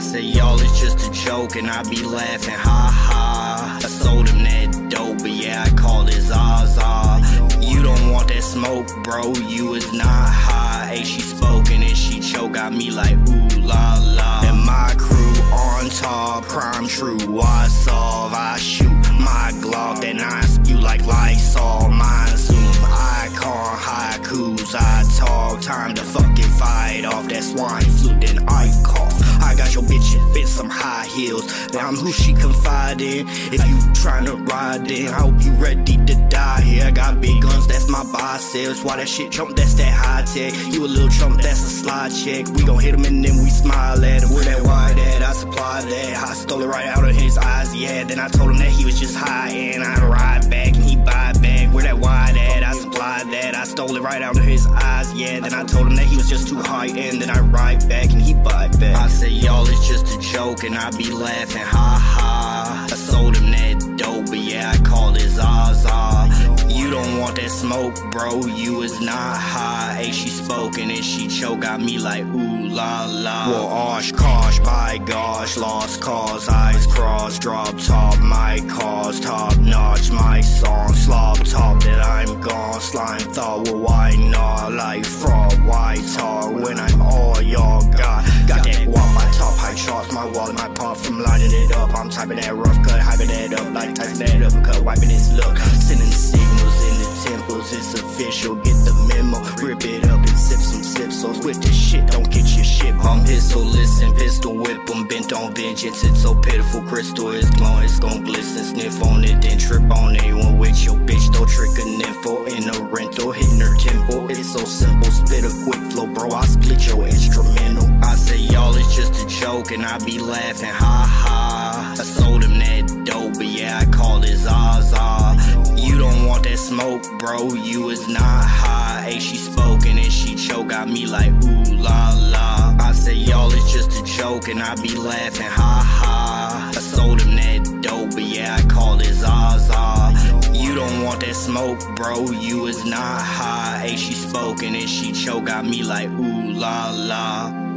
say y'all it's just a joke and I be laughing, ha ha. I sold him that dope, but yeah, I call it Zaza. You don't want that smoke, bro, you is not high. Hey, she spoken and she choke, got me like ooh la la. And my crew on top, crime true, I solve, I shoot my Glock, then I spew like Lysol, mine zoom, I icon, haikus, I talk, time to fucking fight off that swine some high heels. Now I'm who she confide in. If you tryna ride in, I hope you ready to die here. I got big guns, that's my biceps. Why that shit jump, that's that high tech. You a little chump, that's a slide check. We gon' hit him and then we smile at him. Where that wide at? I supply that. I stole it right out of his eyes, yeah. Then I told him that he was just high and I ride back and he buy right out of his eyes, yeah. Then I told him that he was just too high and then I ride back and he buy back. I say y'all it's just a joke and I be laughing, ha ha. I sold him that dope, but yeah, I call it Zaza. You don't want that smoke, bro, you is not high. Hey, she spoken and then she choke, got me like ooh la la. Well, osh, gosh, by gosh, lost cause, eyes crossed, drop top, my cause, top notch, my song, slop top up. That rough cut, hyping that up, like typing that up, cut, wiping his look, sending signals in the temples, it's official, get the memo, rip it up and sip some sipsos with this shit, don't get your shit bumped. Pistol, listen, pistol whip 'em, bent on vengeance, it's so pitiful, crystal is glowing, it's gon' glisten, sniff on it, then trip on it, one with your bitch, don't trick a nympho in a rental, hitting her temple, it's so simple, spit a quick flow, bro, I split your instrumental. I say y'all it's just a joke and I be laughing, ha ha. Sold him that dope, but yeah, I call it Zaza. You don't want that smoke, bro, you is not high. Hey, she spoken and she choke, got me like ooh la la. I say y'all it's just a joke and I be laughing, ha ha. I sold him that dope, but yeah, I call it Zaza. You don't want that smoke, bro, you is not high. Hey, she spoken and she choke, got me like ooh la la.